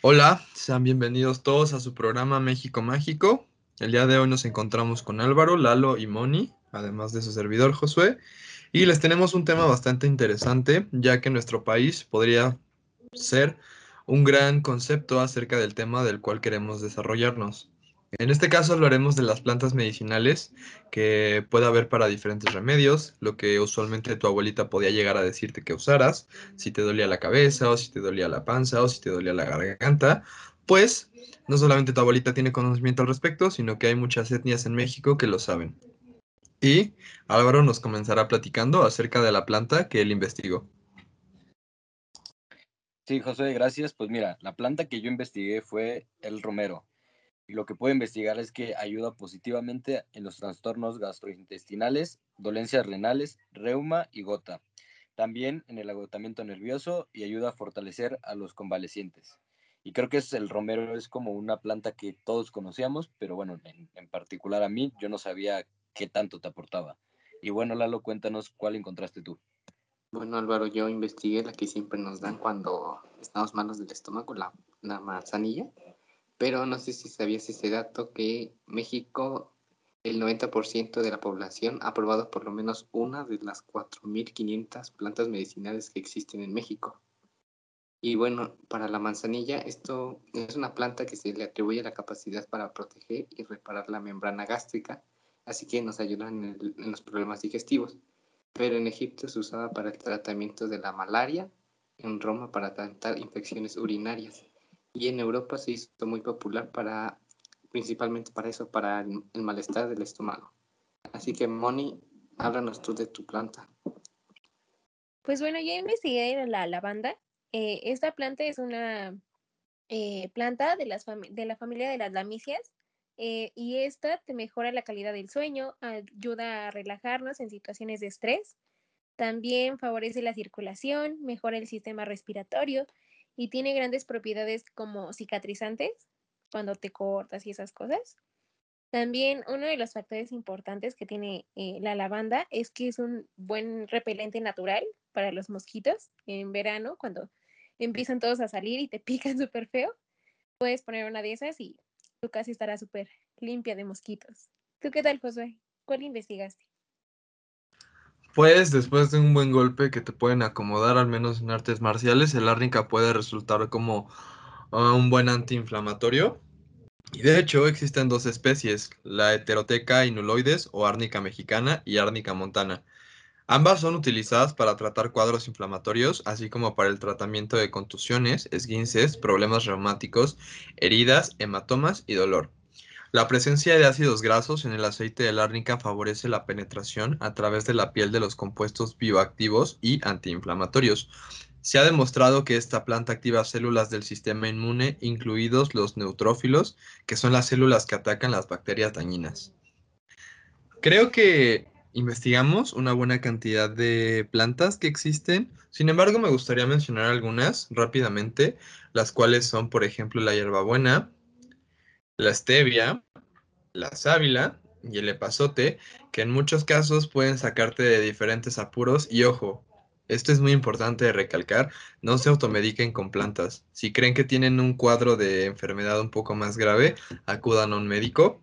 Hola, sean bienvenidos todos a su programa México Mágico. El día de hoy nos encontramos con Álvaro, Lalo y Moni, además de su servidor Josué, y les tenemos un tema bastante interesante, ya que nuestro país podría ser un gran concepto acerca del tema del cual queremos desarrollarnos. En este caso hablaremos de las plantas medicinales que puede haber para diferentes remedios, lo que usualmente tu abuelita podía llegar a decirte que usaras, si te dolía la cabeza o si te dolía la panza o si te dolía la garganta, pues no solamente tu abuelita tiene conocimiento al respecto, sino que hay muchas etnias en México que lo saben. Y Álvaro nos comenzará platicando acerca de la planta que él investigó. Sí, José, gracias. Pues mira, la planta que yo investigué fue el romero lo que puedo investigar es que ayuda positivamente en los trastornos gastrointestinales, dolencias renales, reuma y gota. También en el agotamiento nervioso y ayuda a fortalecer a los convalecientes. Y creo que es el romero es como una planta que todos conocíamos, pero bueno, en, en particular a mí yo no sabía qué tanto te aportaba. Y bueno, Lalo, cuéntanos cuál encontraste tú. Bueno, Álvaro, yo investigué la que siempre nos dan cuando estamos malos del estómago, la, la manzanilla. Pero no sé si sabías ese dato que México, el 90% de la población ha probado por lo menos una de las 4.500 plantas medicinales que existen en México. Y bueno, para la manzanilla, esto es una planta que se le atribuye la capacidad para proteger y reparar la membrana gástrica, así que nos ayuda en, los problemas digestivos. Pero en Egipto se usaba para el tratamiento de la malaria, en Roma para tratar infecciones urinarias y en Europa se hizo muy popular para, principalmente para eso, para el, malestar del estómago. Así que, Moni, háblanos tú de tu planta. Pues bueno, ya investigué la lavanda. Eh, esta planta es una eh, planta de, la familia de las lamicias eh, y esta te mejora la calidad del sueño, ayuda a relajarnos en situaciones de estrés, también favorece la circulación, mejora el sistema respiratorio y tiene grandes propiedades como cicatrizantes cuando te cortas y esas cosas. También uno de los factores importantes que tiene eh, la lavanda es que es un buen repelente natural para los mosquitos en verano, cuando empiezan todos a salir y te pican súper feo. Puedes poner una de esas y tu casa estará súper limpia de mosquitos. ¿Tú qué tal, Josué? ¿Cuál investigaste? Pues después de un buen golpe que te pueden acomodar, al menos en artes marciales, el árnica puede resultar como ah, un buen antiinflamatorio. Y de hecho existen dos especies, la heteroteca inuloides o árnica mexicana y árnica montana. Ambas son utilizadas para tratar cuadros inflamatorios, así como para el tratamiento de contusiones, esguinces, problemas reumáticos, heridas, hematomas y dolor. La presencia de ácidos grasos en el aceite de árnica favorece la penetración a través de la piel de los compuestos bioactivos y antiinflamatorios. Se ha demostrado que esta planta activa células del sistema inmune, incluidos los neutrófilos, que son las células que atacan las bacterias dañinas. Creo que investigamos una buena cantidad de plantas que existen. Sin embargo, me gustaría mencionar algunas rápidamente, las cuales son, por ejemplo, la hierbabuena, la stevia, la sábila y el epazote, que en muchos casos pueden sacarte de diferentes apuros y ojo, esto es muy importante recalcar, no se automediquen con plantas. Si creen que tienen un cuadro de enfermedad un poco más grave, acudan a un médico.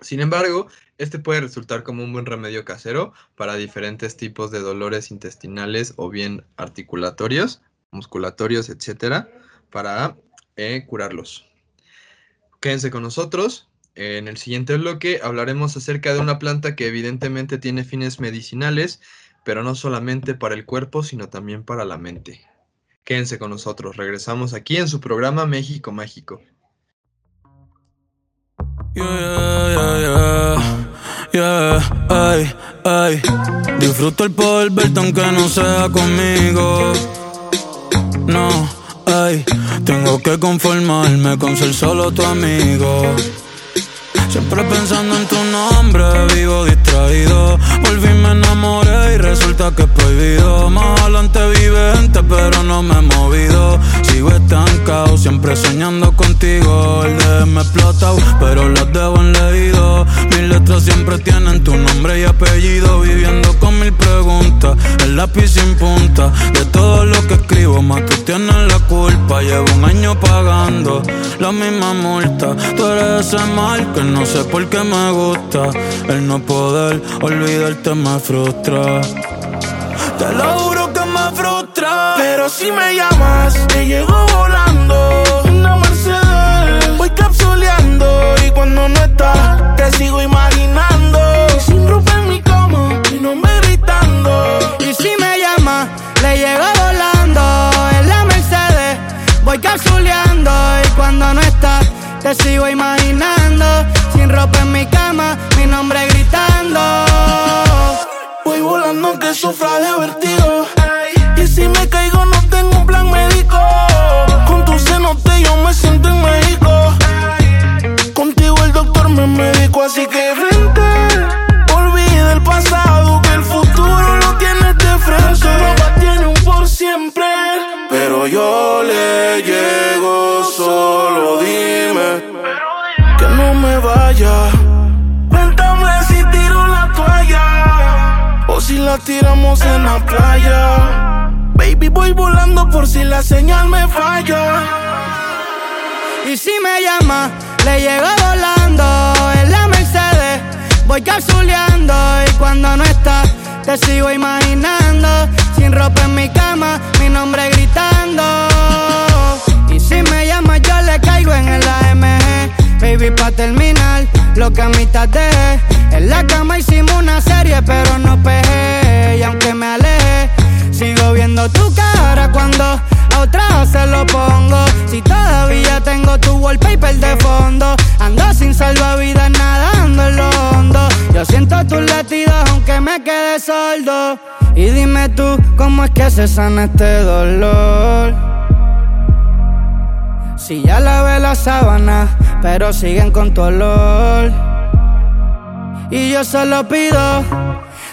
Sin embargo, este puede resultar como un buen remedio casero para diferentes tipos de dolores intestinales o bien articulatorios, musculatorios, etcétera, para eh, curarlos. Quédense con nosotros. En el siguiente bloque hablaremos acerca de una planta que evidentemente tiene fines medicinales, pero no solamente para el cuerpo, sino también para la mente. Quédense con nosotros. Regresamos aquí en su programa México Mágico. Disfruto el poder aunque no sea conmigo. No Ay, tengo que conformarme con ser solo tu amigo. Siempre pensando en tu nombre, vivo distraído. Volví, me enamoré y resulta que es prohibido. Más adelante vive gente, pero no me he movido. Sigo estancado, siempre soñando contigo. El de me explotado, pero las debo en leído. Siempre tienen tu nombre y apellido. Viviendo con mil preguntas pregunta, el lápiz sin punta. De todo lo que escribo, más tú tienes la culpa. Llevo un año pagando la misma multa. Tú eres ese mal que no sé por qué me gusta. El no poder olvidarte me frustra. Te lo juro que me frustra. Pero si me llamas, te llego volando. Así que frente. Olvida el pasado, que el futuro lo tienes de frente. Solo tiene un por siempre. Pero yo le llego, solo dime que no me vaya. Cuéntame si tiro la toalla o si la tiramos en la playa. Baby, voy volando por si la señal me falla. Y si me llama, le llego volando sigo imaginando. Sin ropa en mi cama, mi nombre gritando. Y si me llama, yo le caigo en el AMG. Baby, pa' terminar, lo que a mitad dejé. En la cama hicimos una serie, pero no pegué. Y aunque me aleje, sigo viendo tu cara cuando a otra se lo pongo. Si todavía tengo tu wallpaper de fondo, ando sin salvavidas me quede sordo. Y dime tú, ¿cómo es que se sana este dolor? Si ya lavé la sábana, pero siguen con tu olor. Y yo solo pido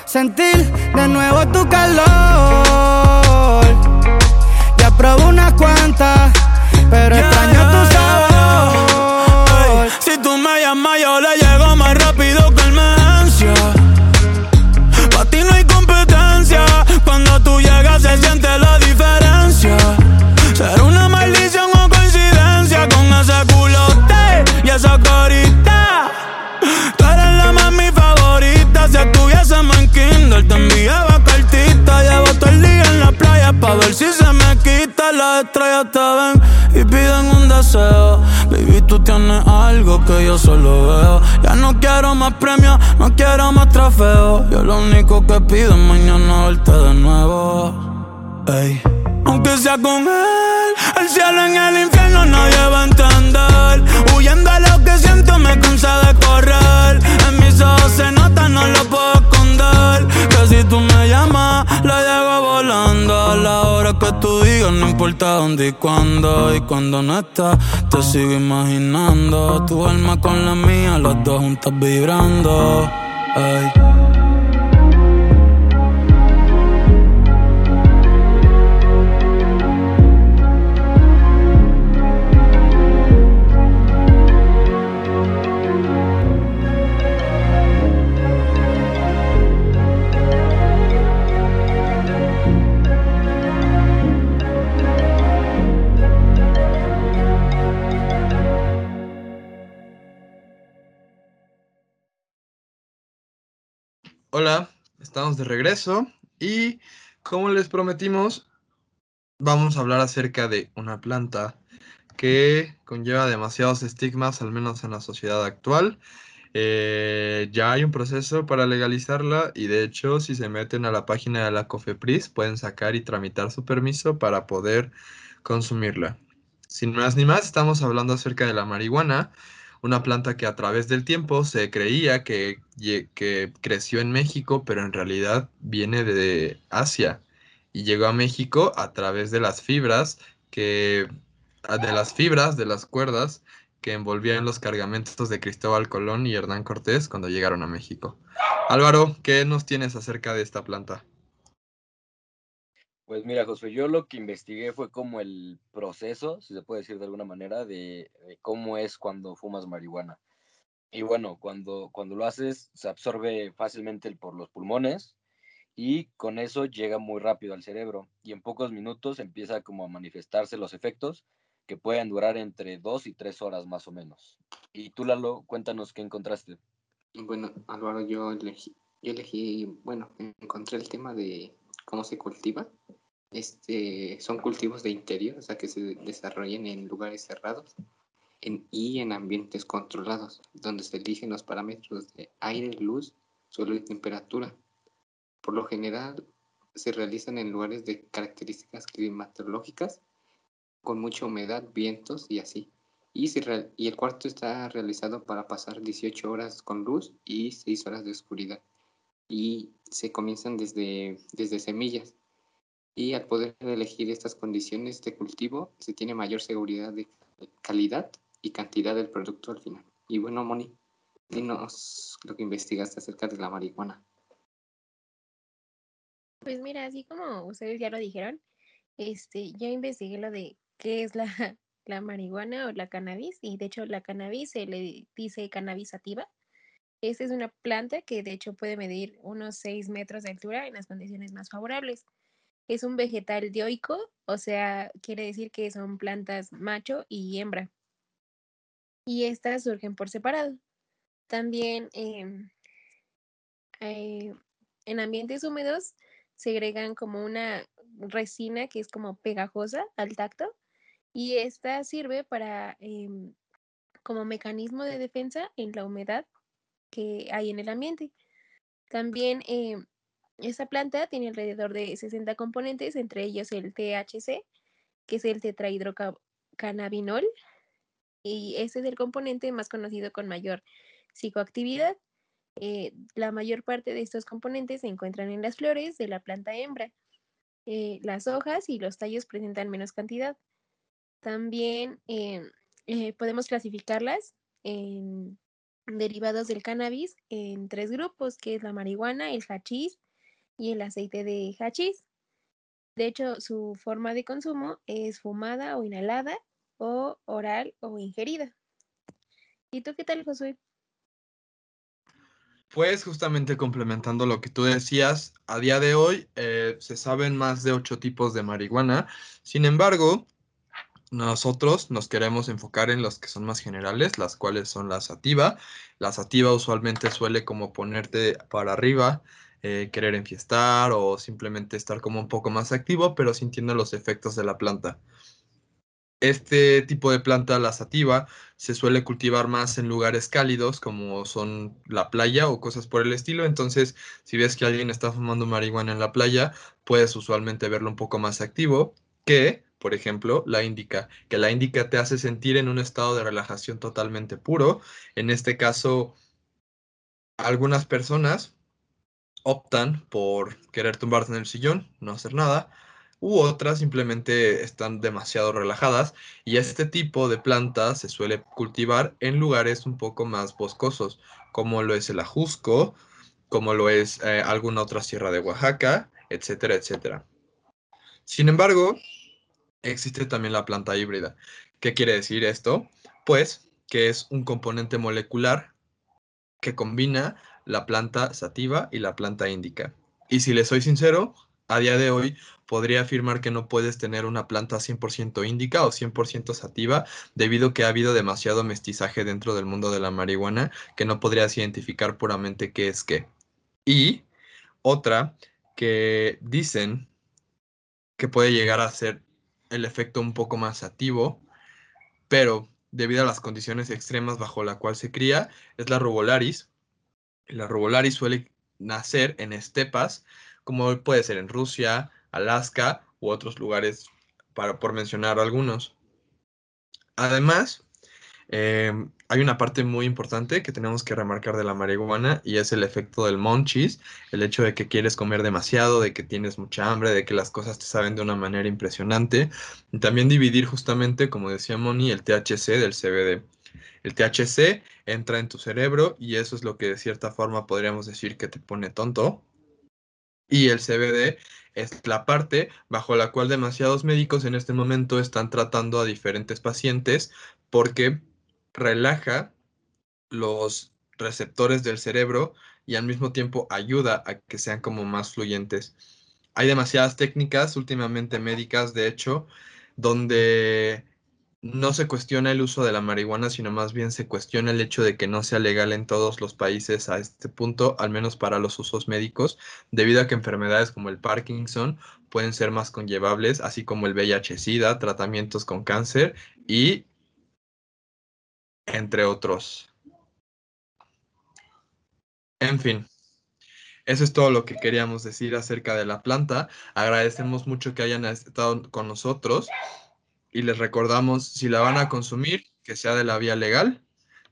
sentir de nuevo tu calor. Ya probé unas cuantas, pero extraño tu sabor. Si tú me llamas, yo le llego más rápido estrellas te ven y piden un deseo. Baby, tú tienes algo que yo solo veo. Ya no quiero más premios, no quiero más trofeos. Yo lo único que pido es mañana verte de nuevo. Ey. Aunque sea con él, el cielo en el infierno nadie va a entender. Huyendo a lo que siento me cansa de correr. En mis ojos se nota, no lo puedo. Que si tú me llamas, la llego volando. A la hora que tú digas, no importa dónde y cuándo. Y cuando no estás, te sigo imaginando. Tu alma con la mía, los dos juntos vibrando. Ey. Hola, estamos de regreso y como les prometimos, vamos a hablar acerca de una planta que conlleva demasiados estigmas, al menos en la sociedad actual. Eh, ya hay un proceso para legalizarla y de hecho si se meten a la página de la COFEPRIS pueden sacar y tramitar su permiso para poder consumirla. Sin más ni más, estamos hablando acerca de la marihuana, una planta que a través del tiempo se creía que, que creció en México, pero en realidad viene de Asia y llegó a México a través de las fibras que a- de las fibras de las cuerdas que envolvían los cargamentos de Cristóbal Colón y Hernán Cortés cuando llegaron a México. Álvaro, ¿qué nos tienes acerca de esta planta? Pues mira, José, yo lo que investigué fue como el proceso, si se puede decir de alguna manera, de, de cómo es cuando fumas marihuana. Y bueno, cuando, cuando lo haces, se absorbe fácilmente por los pulmones y con eso llega muy rápido al cerebro y en pocos minutos empieza como a manifestarse los efectos que pueden durar entre dos y tres horas más o menos. Y tú, Lalo, cuéntanos qué encontraste. Bueno, Álvaro, yo elegí, yo elegí, bueno, encontré el tema de cómo se cultiva. Este, son cultivos de interior, o sea, que se desarrollan en lugares cerrados en, y en ambientes controlados, donde se eligen los parámetros de aire, luz, suelo y temperatura. Por lo general, se realizan en lugares de características climatológicas, con mucha humedad, vientos y así. Y, y el cuarto está realizado para pasar 18 horas con luz y 6 horas de oscuridad. Y se comienzan desde, desde semillas. Y al poder elegir estas condiciones de cultivo, se tiene mayor seguridad de calidad y cantidad del producto al final. Y bueno, Moni, dinos lo que investigaste acerca de la marihuana. Pues mira, así como ustedes ya lo dijeron, este, yo investigué lo de qué es la, la marihuana o la cannabis, y de hecho la cannabis se le dice cannabis sativa. Esta es una planta que de hecho puede medir unos 6 metros de altura en las condiciones más favorables. Es un vegetal dioico, o sea, quiere decir que son plantas macho y hembra. Y estas surgen por separado. También em, eh, en ambientes húmedos segregan como una resina que es como pegajosa al tacto y esta sirve para em, como mecanismo de defensa en la humedad que hay en el ambiente. También em, esta planta tiene alrededor de 60 componentes, entre ellos el THC, que es el tetrahidrocannabinol, y este es el componente más conocido con mayor psicoactividad. Eh, la mayor parte de estos componentes se encuentran en las flores de la planta hembra. Eh, las hojas y los tallos presentan menos cantidad. También eh, podemos clasificarlas en derivados del cannabis en tres grupos, que es la marihuana, el hachís y el aceite de hachís. De hecho, su forma de consumo es fumada o inhalada o oral o ingerida. ¿Y tú qué tal, Josué? Pues justamente complementando lo que tú decías, a día de hoy eh, se saben más de ocho tipos de marihuana. Sin embargo, nosotros nos queremos enfocar en los que son más generales, las cuales son la sativa. La sativa usualmente suele como ponerte para arriba, eh, querer enfiestar o simplemente estar como un poco más activo, pero sintiendo los efectos de la planta. Este tipo de planta, la sativa, se suele cultivar más en lugares cálidos como son la playa o cosas por el estilo. Entonces, si ves que alguien está fumando marihuana en la playa, puedes usualmente verlo un poco más activo que, por ejemplo, la índica, que la índica te hace sentir en un estado de relajación totalmente puro. En este caso, algunas personas optan por querer tumbarse en el sillón, no hacer nada, u otras simplemente están demasiado relajadas y este tipo de plantas se suele cultivar en lugares un poco más boscosos, como lo es el ajusco, como lo es eh, alguna otra sierra de Oaxaca, etcétera, etcétera. Sin embargo, existe también la planta híbrida. ¿Qué quiere decir esto? Pues que es un componente molecular que combina la planta sativa y la planta índica. Y si le soy sincero, a día de hoy podría afirmar que no puedes tener una planta 100% índica o 100% sativa debido a que ha habido demasiado mestizaje dentro del mundo de la marihuana que no podrías identificar puramente qué es qué. Y otra que dicen que puede llegar a ser el efecto un poco más activo, pero debido a las condiciones extremas bajo la cual se cría, es la rubolaris. La rubolaris suele nacer en estepas como puede ser en Rusia, Alaska u otros lugares, para, por mencionar algunos. Además, em, hay una parte muy importante que tenemos que remarcar de la marihuana y es el efecto del monchis, el hecho de que quieres comer demasiado, de que tienes mucha hambre, de que las cosas te saben de una manera impresionante. Y también dividir justamente, como decía Moni, el THC del CBD. El THC entra en tu cerebro y eso es lo que de cierta forma podríamos decir que te pone tonto, y el CBD es la parte bajo la cual demasiados médicos en este momento están tratando a diferentes pacientes porque relaja los receptores del cerebro y al mismo tiempo ayuda a que sean como más fluyentes. Hay demasiadas técnicas últimamente médicas, de hecho, donde no se cuestiona el uso de la marihuana, sino más bien se cuestiona el hecho de que no sea legal en todos los países a este punto, al menos para los usos médicos, debido a que enfermedades como el Parkinson pueden ser más conllevables, así como el VIH-Sida, tratamientos con cáncer y entre otros. En fin, eso es todo lo que queríamos decir acerca de la planta. Agradecemos mucho que hayan estado con nosotros y les recordamos, si la van a consumir, que sea de la vía legal.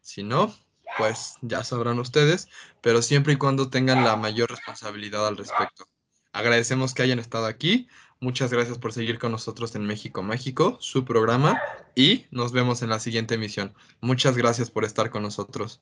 Si no, pues ya sabrán ustedes, pero siempre y cuando tengan la mayor responsabilidad al respecto. Agradecemos que hayan estado aquí. Muchas gracias por seguir con nosotros en México México, su programa, y nos vemos en la siguiente emisión. Muchas gracias por estar con nosotros.